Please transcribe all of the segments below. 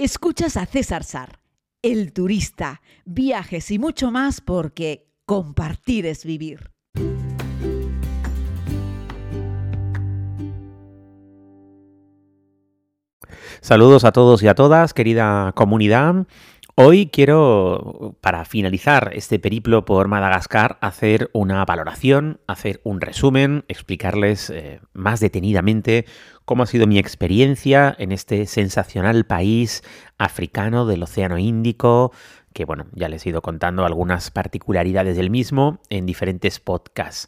Escuchas a César Sar, el turista, viajes y mucho más porque compartir es vivir. Saludos a todos y a todas, querida comunidad. Hoy quiero, para finalizar este periplo por Madagascar, hacer una valoración, hacer un resumen, explicarles eh, más detenidamente cómo ha sido mi experiencia en este sensacional país africano del Océano Índico, que bueno, ya les he ido contando algunas particularidades del mismo en diferentes podcasts.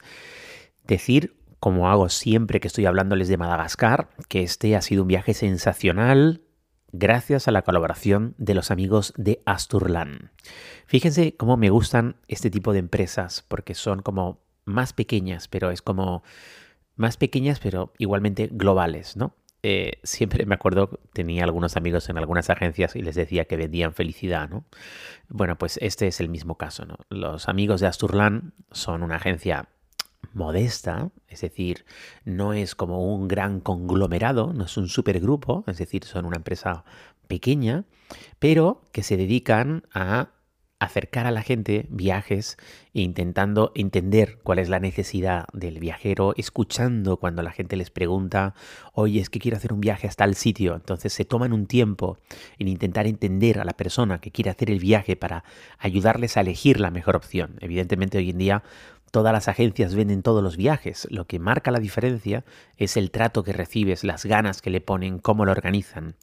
Decir, como hago siempre que estoy hablándoles de Madagascar, que este ha sido un viaje sensacional, gracias a la colaboración de los amigos de Asturlan. Fíjense cómo me gustan este tipo de empresas, porque son como más pequeñas, pero es como más pequeñas, pero igualmente globales, ¿no? Eh, siempre me acuerdo, tenía algunos amigos en algunas agencias y les decía que vendían felicidad, ¿no? Bueno, pues este es el mismo caso, ¿no? Los amigos de Asturlan son una agencia modesta, es decir, no es como un gran conglomerado, no es un supergrupo, es decir, son una empresa pequeña, pero que se dedican a acercar a la gente viajes e intentando entender cuál es la necesidad del viajero, escuchando cuando la gente les pregunta, oye, es que quiero hacer un viaje hasta el sitio. Entonces se toman un tiempo en intentar entender a la persona que quiere hacer el viaje para ayudarles a elegir la mejor opción. Evidentemente hoy en día Todas las agencias venden todos los viajes. Lo que marca la diferencia es el trato que recibes, las ganas que le ponen, cómo lo organizan.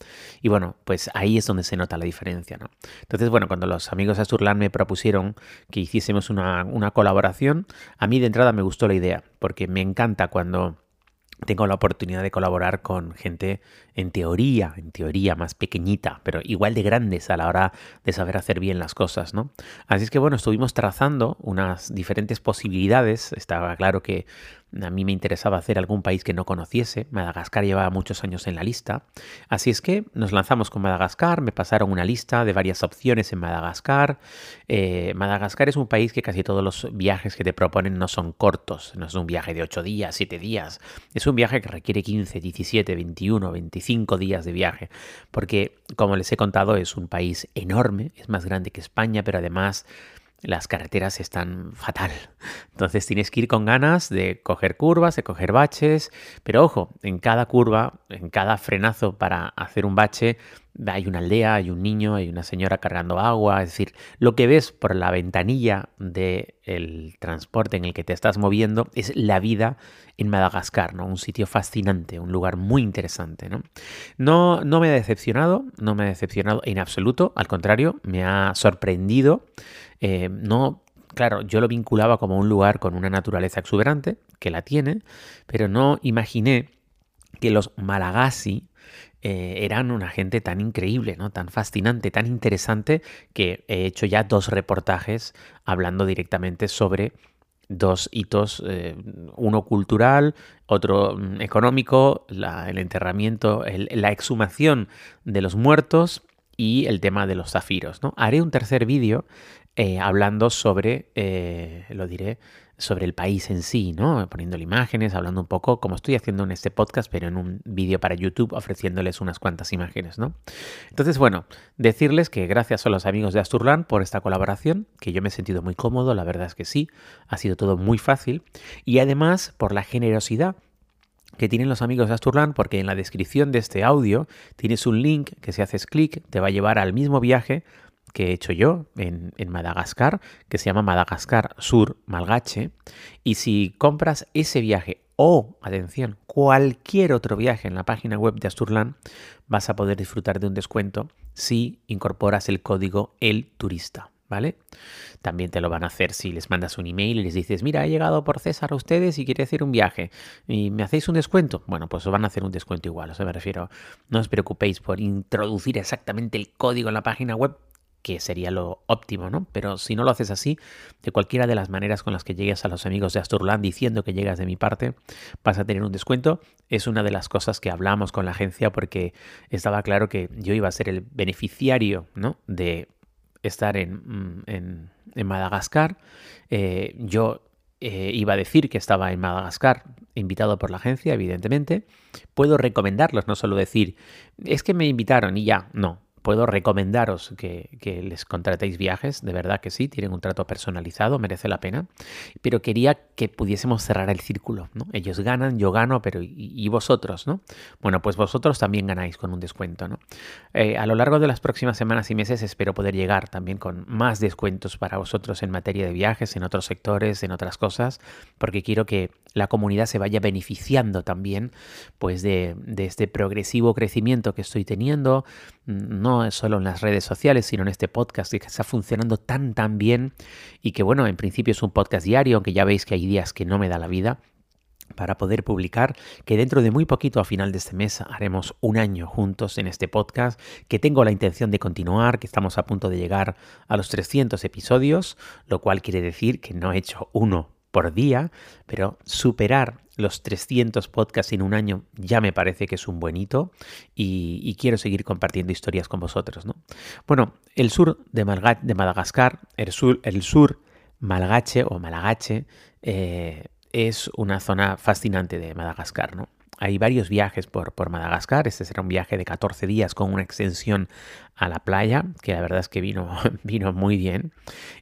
Y bueno, pues ahí es donde se nota la diferencia, ¿no? Entonces, bueno, cuando los amigos de Asturlan me propusieron que hiciésemos una, una colaboración, a mí de entrada me gustó la idea, porque me encanta cuando tengo la oportunidad de colaborar con gente en teoría, en teoría más pequeñita, pero igual de grandes a la hora de saber hacer bien las cosas, ¿no? Así es que bueno, estuvimos trazando unas diferentes posibilidades. Estaba claro que a mí me interesaba hacer algún país que no conociese. Madagascar llevaba muchos años en la lista. Así es que nos lanzamos con Madagascar. Me pasaron una lista de varias opciones en Madagascar. Eh, Madagascar es un país que casi todos los viajes que te proponen no son cortos. No es un viaje de 8 días, 7 días. Es un viaje que requiere 15, 17, 21, 25 días de viaje. Porque, como les he contado, es un país enorme. Es más grande que España, pero además las carreteras están fatal. Entonces tienes que ir con ganas de coger curvas, de coger baches, pero ojo, en cada curva, en cada frenazo para hacer un bache, hay una aldea, hay un niño, hay una señora cargando agua, es decir, lo que ves por la ventanilla del transporte en el que te estás moviendo es la vida en Madagascar, ¿no? Un sitio fascinante, un lugar muy interesante, ¿no? No, no me ha decepcionado, no me ha decepcionado en absoluto, al contrario, me ha sorprendido. Eh, no, claro, yo lo vinculaba como un lugar con una naturaleza exuberante, que la tiene, pero no imaginé que los Malagasy eh, eran una gente tan increíble, ¿no? tan fascinante, tan interesante, que he hecho ya dos reportajes hablando directamente sobre dos hitos, eh, uno cultural, otro mm, económico, el enterramiento, la exhumación de los muertos y el tema de los zafiros. ¿no? Haré un tercer vídeo eh, hablando sobre, eh, lo diré, sobre el país en sí, ¿no? Poniéndole imágenes, hablando un poco, como estoy haciendo en este podcast, pero en un vídeo para YouTube, ofreciéndoles unas cuantas imágenes, ¿no? Entonces, bueno, decirles que gracias a los amigos de Asturland por esta colaboración, que yo me he sentido muy cómodo, la verdad es que sí, ha sido todo muy fácil, y además por la generosidad que tienen los amigos de Asturland, porque en la descripción de este audio tienes un link que si haces clic te va a llevar al mismo viaje que he hecho yo en, Madagascar, que se llama Madagascar Sur Malgache. Y si compras ese viaje o, atención, cualquier otro viaje en la página web de Asturland, vas a poder disfrutar de un descuento si incorporas el código El Turista. ¿Vale? También te lo van a hacer si les mandas un email y les dices, mira, he llegado por César a ustedes y quiere hacer un viaje y me hacéis un descuento. Bueno, pues os van a hacer un descuento igual, o sea, me refiero, no os preocupéis por introducir exactamente el código en la página web, que sería lo óptimo, ¿no? Pero si no lo haces así, de cualquiera de las maneras con las que llegues a los amigos de Asturland diciendo que llegas de mi parte, vas a tener un descuento. Es una de las cosas que hablamos con la agencia porque estaba claro que yo iba a ser el beneficiario, ¿no? De estar en, mm, Madagascar. Eh, yo eh, iba a decir que estaba en Madagascar, invitado por la agencia, evidentemente. Puedo recomendarlos, no solo decir, es que me invitaron y ya, no puedo recomendaros que, les contratéis viajes, de verdad que sí, tienen un trato personalizado, merece la pena, pero quería que pudiésemos cerrar el círculo, ¿no? Ellos ganan, yo gano, pero ¿y, vosotros, no? Bueno, pues vosotros también ganáis con un descuento, ¿no? Eh, a lo largo de las próximas semanas y meses espero poder llegar también con más descuentos para vosotros en materia de viajes, en otros sectores, en otras cosas, porque quiero que la comunidad se vaya beneficiando también pues de, de este progresivo crecimiento que estoy teniendo, no solo en las redes sociales, sino en este podcast que está funcionando tan tan bien y que bueno, en principio es un podcast diario, aunque ya veis que hay días que no me da la vida, para poder publicar, que dentro de muy poquito a final de este mes haremos un año juntos en este podcast, que tengo la intención de continuar, que estamos a punto de llegar a los 300 episodios, lo cual quiere decir que no he hecho uno por día, pero superar los 300 podcasts en un año ya me parece que es un buen hito y, quiero seguir compartiendo historias con vosotros. ¿no? Bueno, el sur de, de Madagascar, el sur, el sur malgache o malagache, eh, es una zona fascinante de Madagascar. ¿no? Hay varios viajes por, por, Madagascar. Este será un viaje de 14 días con una extensión a la playa, que la verdad es que vino, vino muy bien.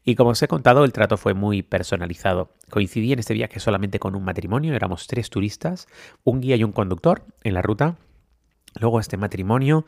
Y como os he contado, el trato fue muy personalizado. Coincidí en este viaje solamente con un matrimonio, éramos tres turistas, un guía y un conductor en la ruta. Luego este matrimonio,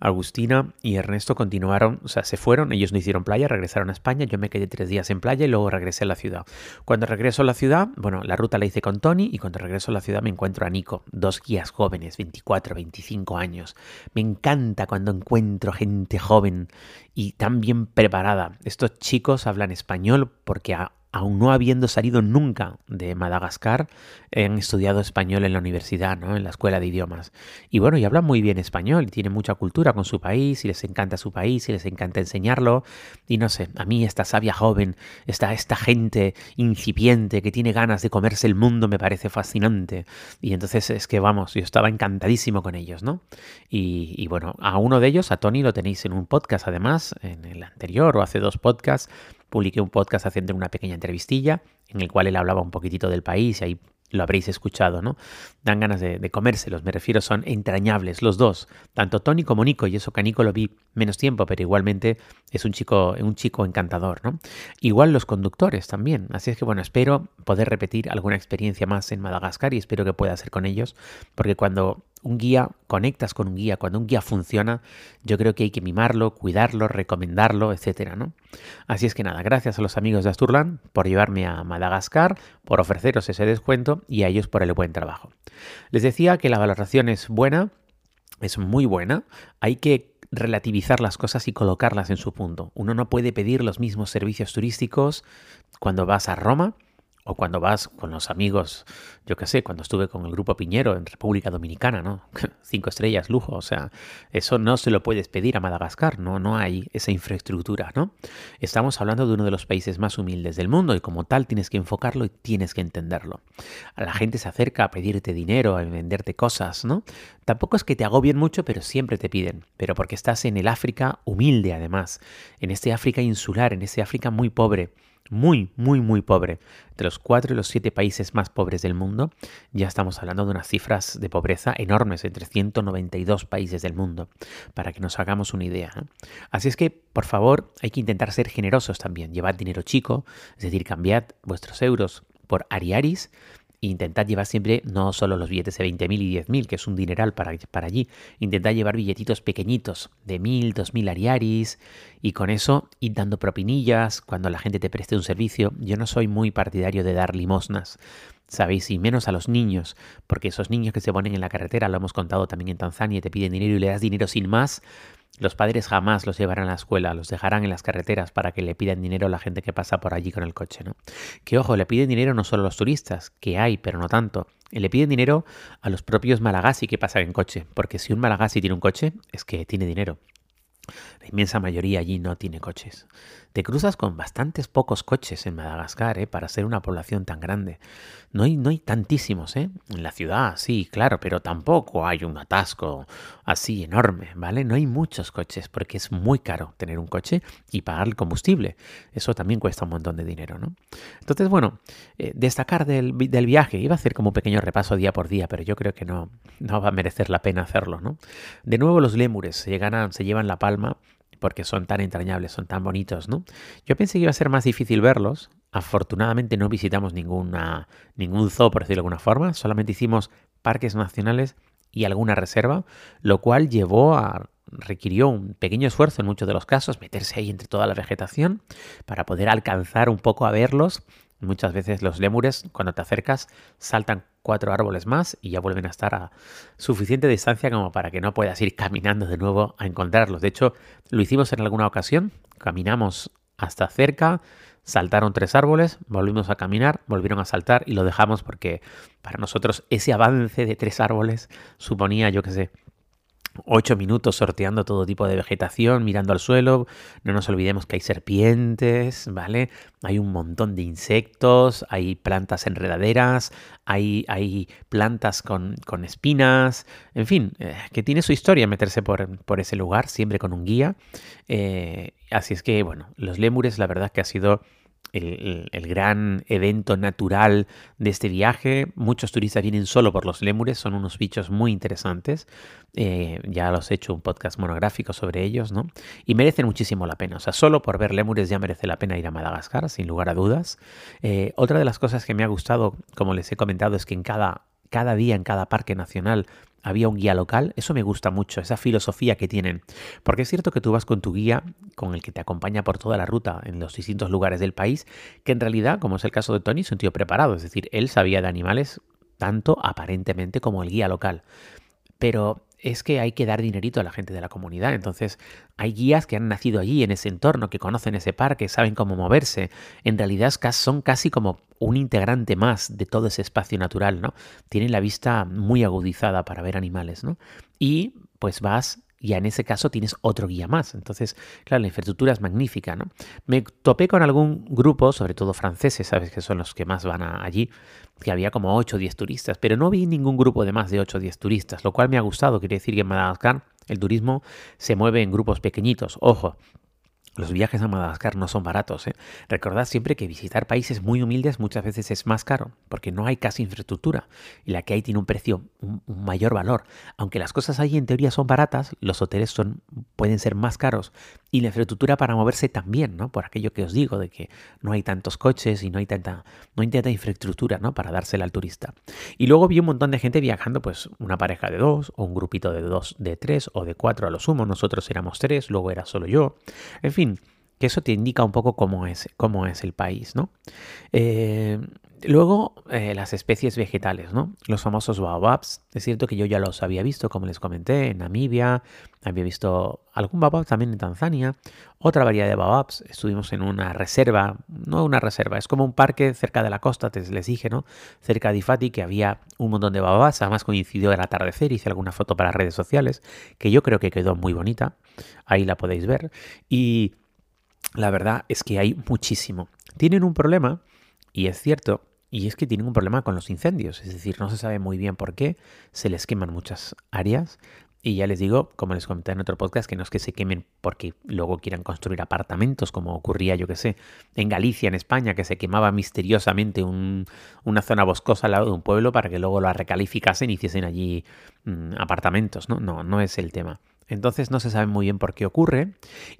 Agustina y Ernesto continuaron, o sea, se fueron, ellos no hicieron playa, regresaron a España, yo me quedé tres días en playa y luego regresé a la ciudad. Cuando regreso a la ciudad, bueno, la ruta la hice con Tony y cuando regreso a la ciudad me encuentro a Nico, dos guías jóvenes, 24, 25 años. Me encanta cuando encuentro gente joven y tan bien preparada. Estos chicos hablan español porque a aún no habiendo salido nunca de Madagascar, han estudiado español en la universidad, ¿no? en la escuela de idiomas. Y bueno, y hablan muy bien español, y tienen mucha cultura con su país, y les encanta su país, y les encanta enseñarlo. Y no sé, a mí esta sabia joven, esta, esta gente incipiente que tiene ganas de comerse el mundo me parece fascinante. Y entonces es que vamos, yo estaba encantadísimo con ellos, ¿no? Y, y bueno, a uno de ellos, a Tony, lo tenéis en un podcast además, en el anterior o hace dos podcasts, publiqué un podcast haciendo una pequeña entrevistilla en el cual él hablaba un poquitito del país y ahí lo habréis escuchado, ¿no? Dan ganas de, comérselos, me refiero, son entrañables los dos, tanto Tony como Nico, y eso que a Nico lo vi menos tiempo, pero igualmente es un chico, un chico encantador, ¿no? Igual los conductores también, así es que bueno, espero poder repetir alguna experiencia más en Madagascar y espero que pueda ser con ellos, porque cuando un guía, conectas con un guía, cuando un guía funciona, yo creo que hay que mimarlo, cuidarlo, recomendarlo, etcétera, ¿no? Así es que nada, gracias a los amigos de Asturland por llevarme a Madagascar, por ofreceros ese descuento y a ellos por el buen trabajo. Les decía que la valoración es buena, es muy buena, hay que relativizar las cosas y colocarlas en su punto. Uno no puede pedir los mismos servicios turísticos cuando vas a Roma o cuando vas con los amigos, yo qué sé, cuando estuve con el grupo Piñero en República Dominicana, ¿no? Cinco estrellas, lujo, o sea, eso no se lo puedes pedir a Madagascar, no, no hay esa infraestructura, ¿no? Estamos hablando de uno de los países más humildes del mundo y como tal tienes que enfocarlo y tienes que entenderlo. A la gente se acerca a pedirte dinero, a venderte cosas, ¿no? Tampoco es que te agobien mucho, pero siempre te piden, pero porque estás en el África humilde además, en este África insular, en este África muy pobre muy, muy, muy pobre. De los cuatro y los siete países más pobres del mundo, ya estamos hablando de unas cifras de pobreza enormes, entre 192 países del mundo, para que nos hagamos una idea. Así es que, por favor, hay que intentar ser generosos también. Llevad dinero chico, es decir, cambiad vuestros euros por ariaris intentad llevar siempre no solo los billetes de 20.000 y 10.000, que es un dineral para, para allí, intentad llevar billetitos pequeñitos de 1.000, 2.000 ariaris y con eso id dando propinillas cuando la gente te preste un servicio. Yo no soy muy partidario de dar limosnas, ¿sabéis? Y menos a los niños, porque esos niños que se ponen en la carretera, lo hemos contado también en Tanzania, te piden dinero y le das dinero sin más, los padres jamás los llevarán a la escuela, los dejarán en las carreteras para que le pidan dinero a la gente que pasa por allí con el coche, ¿no? Que ojo, le piden dinero no solo a los turistas, que hay, pero no tanto. Le piden dinero a los propios malagasi que pasan en coche, porque si un malagasi tiene un coche, es que tiene dinero. La inmensa mayoría allí no tiene coches. Te cruzas con bastantes pocos coches en Madagascar, ¿eh? para ser una población tan grande. No hay, no hay tantísimos, ¿eh? En la ciudad, sí, claro, pero tampoco hay un atasco así enorme, ¿vale? No hay muchos coches porque es muy caro tener un coche y pagar el combustible. Eso también cuesta un montón de dinero, ¿no? Entonces, bueno, eh, destacar del, del, viaje, iba a hacer como un pequeño repaso día por día, pero yo creo que no, no va a merecer la pena hacerlo, ¿no? De nuevo los lémures se, llegan se llevan la palma alma porque son tan entrañables, son tan bonitos, ¿no? Yo pensé que iba a ser más difícil verlos. Afortunadamente no visitamos ninguna, ningún zoo, por decirlo de alguna forma. Solamente hicimos parques nacionales y alguna reserva, lo cual llevó a requirió un pequeño esfuerzo en muchos de los casos, meterse ahí entre toda la vegetación para poder alcanzar un poco a verlos. Muchas veces los lémures, cuando te acercas, saltan cuatro árboles más y ya vuelven a estar a suficiente distancia como para que no puedas ir caminando de nuevo a encontrarlos. De hecho, lo hicimos en alguna ocasión, caminamos hasta cerca, saltaron tres árboles, volvimos a caminar, volvieron a saltar y lo dejamos porque para nosotros ese avance de tres árboles suponía, yo qué sé, ocho minutos sorteando todo tipo de vegetación, mirando al suelo. No nos olvidemos que hay serpientes, ¿vale? Hay un montón de insectos, hay plantas enredaderas, hay, hay plantas con, con, espinas, en fin, eh, que tiene su historia meterse por, por, ese lugar, siempre con un guía. Eh, así es que, bueno, los lémures, la verdad que ha sido el, gran evento natural de este viaje. Muchos turistas vienen solo por los lémures, son unos bichos muy interesantes. Eh, ya los he hecho un podcast monográfico sobre ellos, ¿no? Y merecen muchísimo la pena. O sea, solo por ver lémures ya merece la pena ir a Madagascar, sin lugar a dudas. Eh, otra de las cosas que me ha gustado, como les he comentado, es que en cada, cada día, en cada parque nacional, había un guía local, eso me gusta mucho, esa filosofía que tienen. Porque es cierto que tú vas con tu guía, con el que te acompaña por toda la ruta en los distintos lugares del país, que en realidad, como es el caso de Tony, es un tío preparado, es decir, él sabía de animales tanto aparentemente como el guía local. Pero es que hay que dar dinerito a la gente de la comunidad. Entonces, hay guías que han nacido allí, en ese entorno, que conocen ese parque, saben cómo moverse. En realidad son casi como un integrante más de todo ese espacio natural, ¿no? Tienen la vista muy agudizada para ver animales, ¿no? Y pues vas y en ese caso tienes otro guía más. Entonces, claro, la infraestructura es magnífica, ¿no? Me topé con algún grupo, sobre todo franceses, sabes que son los que más van allí, que había como 8 o 10 turistas, pero no vi ningún grupo de más de 8 o 10 turistas, lo cual me ha gustado, quiere decir que en Madagascar el turismo se mueve en grupos pequeñitos. Ojo, los viajes a Madagascar no son baratos. ¿eh? Recordad siempre que visitar países muy humildes muchas veces es más caro, porque no hay casi infraestructura y la que hay tiene un precio, un, mayor valor. Aunque las cosas allí en teoría son baratas, los hoteles son, pueden ser más caros y la infraestructura para moverse también, ¿no? Por aquello que os digo de que no hay tantos coches y no hay tanta, no hay tanta infraestructura, ¿no? Para dársela al turista. Y luego vi un montón de gente viajando, pues una pareja de dos o un grupito de dos, de tres o de cuatro a lo sumo. Nosotros éramos tres, luego era solo yo. En fin eso te indica un poco cómo es, cómo es el país, ¿no? Eh, luego, eh, las especies vegetales, ¿no? Los famosos baobabs. Es cierto que yo ya los había visto, como les comenté, en Namibia. Había visto algún baobab también en Tanzania. Otra variedad de baobabs. Estuvimos en una reserva, no una reserva, es como un parque cerca de la costa, te les dije, ¿no? Cerca de Ifati, que había un montón de baobabs. Además coincidió el atardecer, hice alguna foto para redes sociales, que yo creo que quedó muy bonita. Ahí la podéis ver. Y la verdad es que hay muchísimo. Tienen un problema, y es cierto, y es que tienen un problema con los incendios. Es decir, no se sabe muy bien por qué. Se les queman muchas áreas. Y ya les digo, como les comenté en otro podcast, que no es que se quemen porque luego quieran construir apartamentos, como ocurría, yo que sé, en Galicia, en España, que se quemaba misteriosamente una zona boscosa al lado de un pueblo para que luego lo recalificasen y hiciesen allí mm, apartamentos. ¿no? no, no es el tema. Entonces no se sabe muy bien por qué ocurre.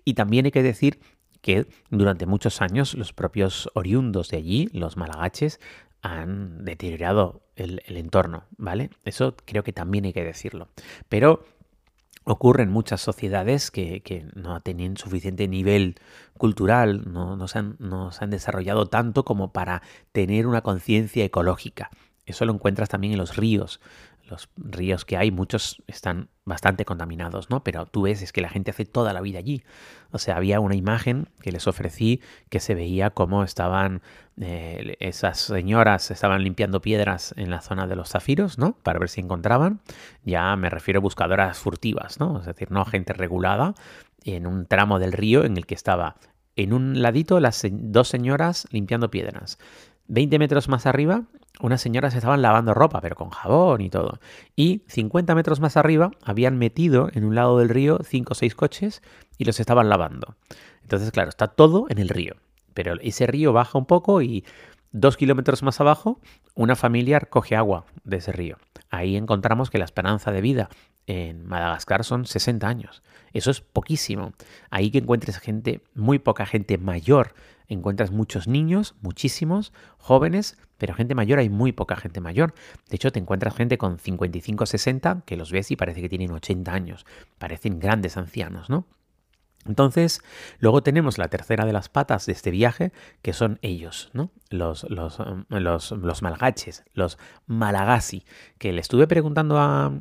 Y también hay que decir que durante muchos años los propios oriundos de allí, los malagaches, han deteriorado el, entorno, ¿vale? Eso creo que también hay que decirlo. Pero ocurre en muchas sociedades que, no tienen suficiente nivel cultural, no, se han, no se han desarrollado tanto como para tener una conciencia ecológica. Eso lo encuentras también en los ríos los ríos que hay, muchos están bastante contaminados, ¿no? Pero tú ves, es que la gente hace toda la vida allí. O sea, había una imagen que les ofrecí que se veía cómo estaban eh, esas señoras, estaban limpiando piedras en la zona de los zafiros, ¿no? Para ver si encontraban. Ya me refiero a buscadoras furtivas, ¿no? Es decir, no gente regulada en un tramo del río en el que estaba en un ladito las dos señoras limpiando piedras. 20 metros más arriba unas señoras estaban lavando ropa, pero con jabón y todo. Y 50 metros más arriba habían metido en un lado del río 5 o 6 coches y los estaban lavando. Entonces, claro, está todo en el río. Pero ese río baja un poco y dos kilómetros más abajo, una familia coge agua de ese río. Ahí encontramos que la esperanza de vida en Madagascar son 60 años. Eso es poquísimo. Ahí que encuentres gente, muy poca gente mayor, encuentras muchos niños, muchísimos, jóvenes, pero gente mayor hay muy poca gente mayor. De hecho, te encuentras gente con 55, 60 que los ves y parece que tienen 80 años. Parecen grandes ancianos, ¿no? Entonces, luego tenemos la tercera de las patas de este viaje, que son ellos, ¿no? Los, los, los, los malgaches, los malagasi, que le estuve preguntando a,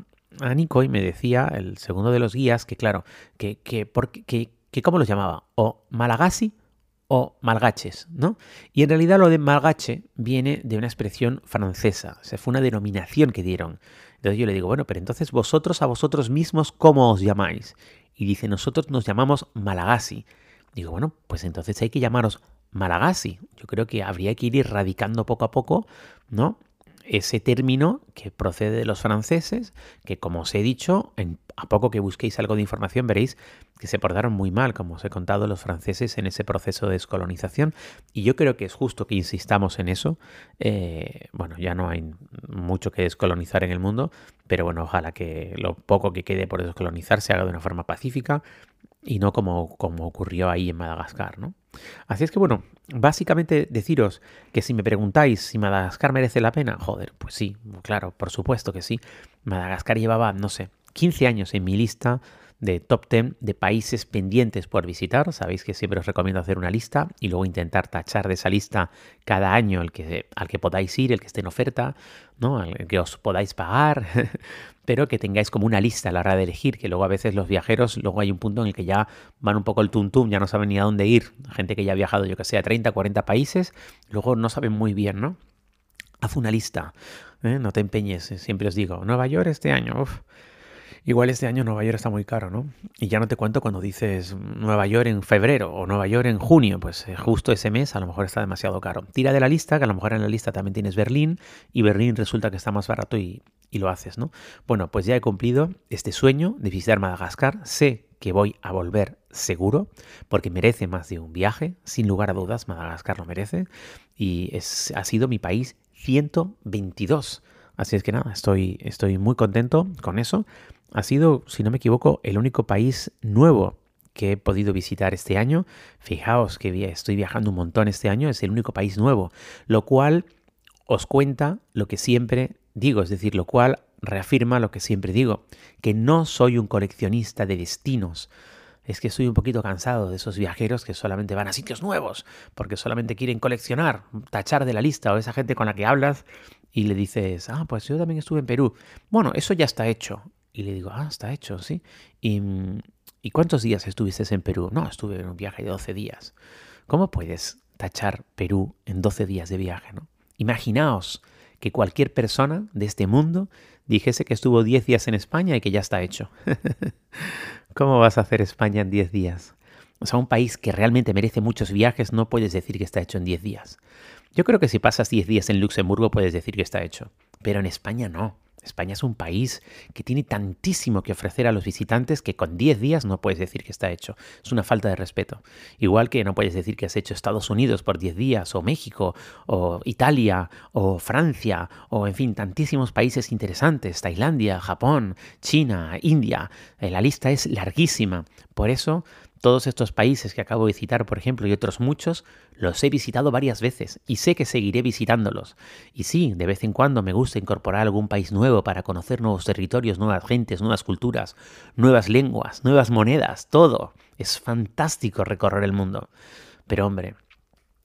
a Nico y me decía, el segundo de los guías, que claro, que, que, que, que ¿cómo los llamaba? O malagasi o malgaches, ¿no? Y en realidad lo de malgache viene de una expresión francesa, o sea, fue una denominación que dieron. Entonces yo le digo, bueno, pero entonces vosotros a vosotros mismos, ¿cómo os llamáis? Y dice, nosotros nos llamamos Malagasi. Digo, bueno, pues entonces hay que llamaros Malagasi. Yo creo que habría que ir erradicando poco a poco, ¿no? ese término que procede de los franceses, que como os he dicho, a poco que busquéis algo de información veréis que se portaron muy mal, como os he contado, los franceses en ese proceso de descolonización. Y yo creo que es justo que insistamos en eso. Eh, bueno, ya no hay mucho que descolonizar en el mundo, pero bueno, ojalá que lo poco que quede por descolonizar se haga de una forma pacífica y no como, como ocurrió ahí en Madagascar, ¿no? Así es que bueno, básicamente deciros que si me preguntáis si Madagascar merece la pena, joder, pues sí, claro, por supuesto que sí. Madagascar llevaba, no sé, 15 años en mi lista de top 10 de países pendientes por visitar. Sabéis que siempre os recomiendo hacer una lista y luego intentar tachar de esa lista cada año el que, al que podáis ir, el que esté en oferta, ¿no? el que os podáis pagar, pero que tengáis como una lista a la hora de elegir, que luego a veces los viajeros, luego hay un punto en el que ya van un poco el tum ya no saben ni a dónde ir. Gente que ya ha viajado, yo que sé, a 30, 40 países, luego no saben muy bien, ¿no? Haz una lista, ¿eh? no te empeñes, siempre os digo, Nueva York este año, uf, Igual este año Nueva York está muy caro, ¿no? Y ya no te cuento cuando dices Nueva York en febrero o Nueva York en junio, pues eh, justo ese mes a lo mejor está demasiado caro. Tira de la lista, que a lo mejor en la lista también tienes Berlín y Berlín resulta que está más barato y, lo haces, ¿no? Bueno, pues ya he cumplido este sueño de visitar Madagascar. Sé que voy a volver seguro, porque merece más de un viaje, sin lugar a dudas, Madagascar lo merece, y ha sido mi país 122. Así es que nada, estoy, estoy muy contento con eso ha sido, si no me equivoco, el único país nuevo que he podido visitar este año. Fijaos que estoy viajando un montón este año, es el único país nuevo, lo cual os cuenta lo que siempre digo, es decir, lo cual reafirma lo que siempre digo, que no soy un coleccionista de destinos. Es que estoy un poquito cansado de esos viajeros que solamente van a sitios nuevos, porque solamente quieren coleccionar, tachar de la lista, o esa gente con la que hablas y le dices, ah, pues yo también estuve en Perú. Bueno, eso ya está hecho. Y le digo, ah, está hecho, sí. ¿Y, ¿Y cuántos días estuviste en Perú? No, estuve en un viaje de 12 días. ¿Cómo puedes tachar Perú en 12 días de viaje? ¿no? Imaginaos que cualquier persona de este mundo dijese que estuvo 10 días en España y que ya está hecho. ¿Cómo vas a hacer España en 10 días? O sea, un país que realmente merece muchos viajes no puedes decir que está hecho en 10 días. Yo creo que si pasas 10 días en Luxemburgo puedes decir que está hecho, pero en España no. España es un país que tiene tantísimo que ofrecer a los visitantes que con 10 días no puedes decir que está hecho. Es una falta de respeto. Igual que no puedes decir que has hecho Estados Unidos por 10 días, o México, o Italia, o Francia, o en fin, tantísimos países interesantes, Tailandia, Japón, China, India. Eh, la lista es larguísima. Por eso todos estos países que acabo de citar, por ejemplo, y otros muchos, los he visitado varias veces y sé que seguiré visitándolos. Y sí, de vez en cuando me gusta incorporar algún país nuevo para conocer nuevos territorios, nuevas gentes, nuevas culturas, nuevas lenguas, nuevas monedas, todo. Es fantástico recorrer el mundo. Pero hombre,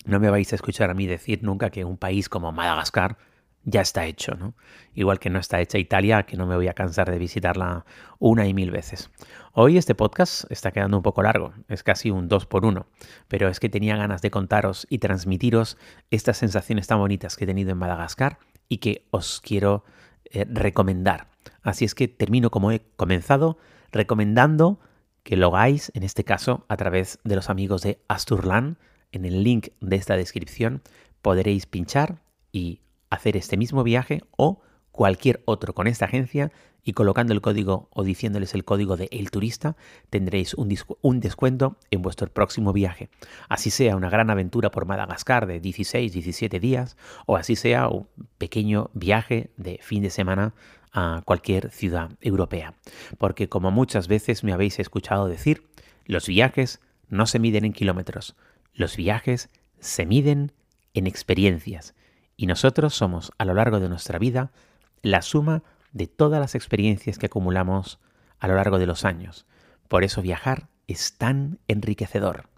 no me vais a escuchar a mí decir nunca que un país como Madagascar ya está hecho, ¿no? Igual que no está hecha Italia, que no me voy a cansar de visitarla una y mil veces. Hoy este podcast está quedando un poco largo, es casi un 2 por 1 pero es que tenía ganas de contaros y transmitiros estas sensaciones tan bonitas que he tenido en Madagascar y que os quiero eh, recomendar. Así es que termino como he comenzado, recomendando que lo hagáis, en este caso, a través de los amigos de Asturlan. En el link de esta descripción podréis pinchar y hacer este mismo viaje o cualquier otro con esta agencia y colocando el código o diciéndoles el código de El Turista tendréis un, un, descuento en vuestro próximo viaje. Así sea una gran aventura por Madagascar de 16, 17 días o así sea un pequeño viaje de fin de semana a cualquier ciudad europea. Porque como muchas veces me habéis escuchado decir, los viajes no se miden en kilómetros, los viajes se miden en experiencias. Y nosotros somos, a lo largo de nuestra vida, la suma de todas las experiencias que acumulamos a lo largo de los años. Por eso viajar es tan enriquecedor.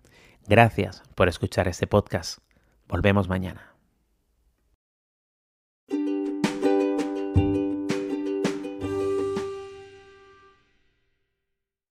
Gracias por escuchar este podcast. Volvemos mañana.